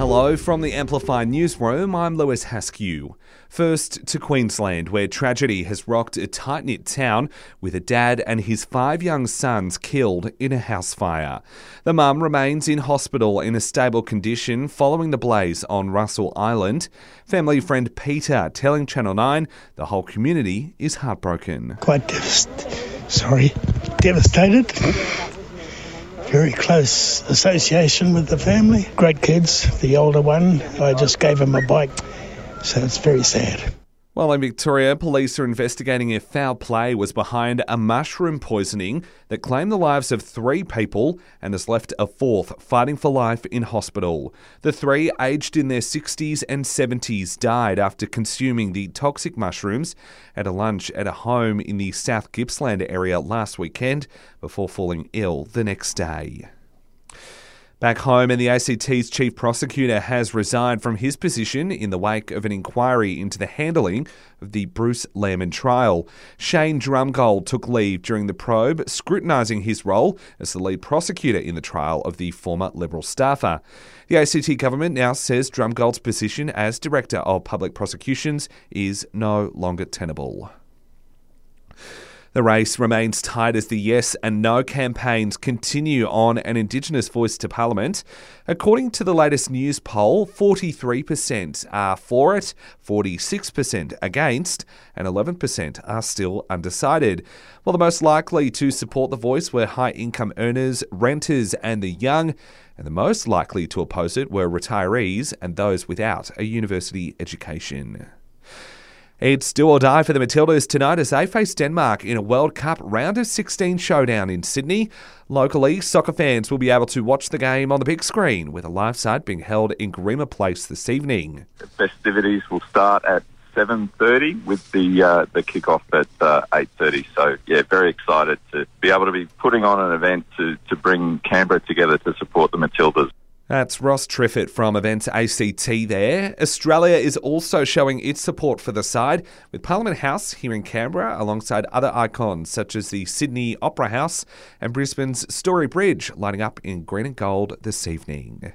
Hello from the Amplify Newsroom, I'm Lewis Haskew. First to Queensland, where tragedy has rocked a tight knit town with a dad and his five young sons killed in a house fire. The mum remains in hospital in a stable condition following the blaze on Russell Island. Family friend Peter telling Channel 9 the whole community is heartbroken. Quite. Sorry, devastated very close association with the family. Great kids. The older one, I just gave him a bike, so it's very sad. Well, in Victoria, police are investigating if foul play was behind a mushroom poisoning that claimed the lives of three people and has left a fourth fighting for life in hospital. The three, aged in their 60s and 70s, died after consuming the toxic mushrooms at a lunch at a home in the South Gippsland area last weekend before falling ill the next day. Back home, and the ACT's chief prosecutor has resigned from his position in the wake of an inquiry into the handling of the Bruce Lehrmann trial. Shane Drumgold took leave during the probe, scrutinising his role as the lead prosecutor in the trial of the former Liberal staffer. The ACT government now says Drumgold's position as Director of Public Prosecutions is no longer tenable. The race remains tight as the yes and no campaigns continue on an Indigenous voice to Parliament. According to the latest news poll, 43% are for it, 46% against, and 11% are still undecided. While the most likely to support the voice were high income earners, renters, and the young, and the most likely to oppose it were retirees and those without a university education. It's do or die for the Matildas tonight as they face Denmark in a World Cup round of 16 showdown in Sydney. Locally, soccer fans will be able to watch the game on the big screen with a live site being held in Garema Place this evening. The festivities will start at 7.30 with the uh, the kickoff at uh, 8.30. So, yeah, very excited to be able to be putting on an event to, to bring Canberra together to support the Matildas. That's Ross Triffitt from Events ACT there. Australia is also showing its support for the side, with Parliament House here in Canberra alongside other icons such as the Sydney Opera House and Brisbane's Story Bridge lining up in green and gold this evening.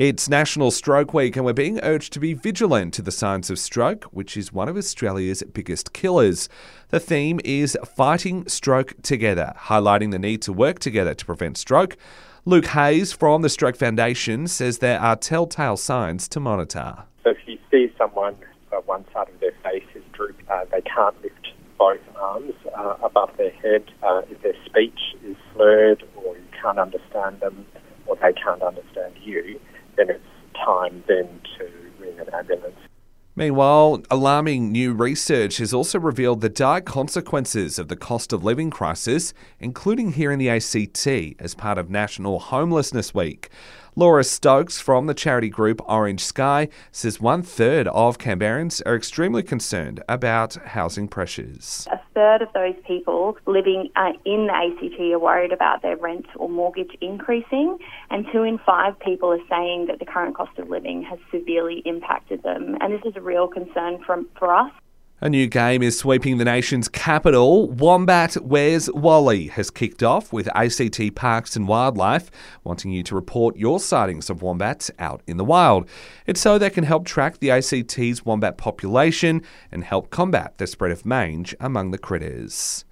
It's National Stroke Week, and we're being urged to be vigilant to the signs of stroke, which is one of Australia's biggest killers. The theme is Fighting Stroke Together, highlighting the need to work together to prevent stroke. Luke Hayes from the Stroke Foundation says there are telltale signs to monitor. So if you see someone, uh, one side of their face is drooping, uh, they can't lift both arms uh, above their head, uh, if their speech is slurred or you can't understand them or they can't understand you, then it's time then to ring an ambulance. Meanwhile, alarming new research has also revealed the dire consequences of the cost of living crisis, including here in the ACT as part of National Homelessness Week. Laura Stokes from the charity group Orange Sky says one third of Canberrans are extremely concerned about housing pressures. A third of those people living uh, in the ACT are worried about their rent or mortgage increasing, and two in five people are saying that the current cost of living has severely impacted them. And this is a real concern from, for us. A new game is sweeping the nation's capital. Wombat Where's Wally has kicked off with ACT Parks and Wildlife wanting you to report your sightings of wombats out in the wild. It's so they can help track the ACT's wombat population and help combat the spread of mange among the critters.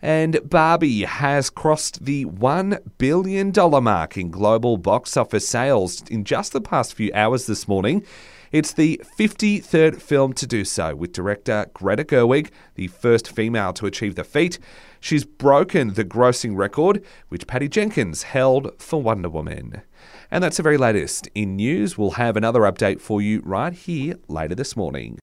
And Barbie has crossed the $1 billion mark in global box office sales in just the past few hours this morning. It's the 53rd film to do so, with director Greta Gerwig, the first female to achieve the feat. She's broken the grossing record, which Patty Jenkins held for Wonder Woman. And that's the very latest in news. We'll have another update for you right here later this morning.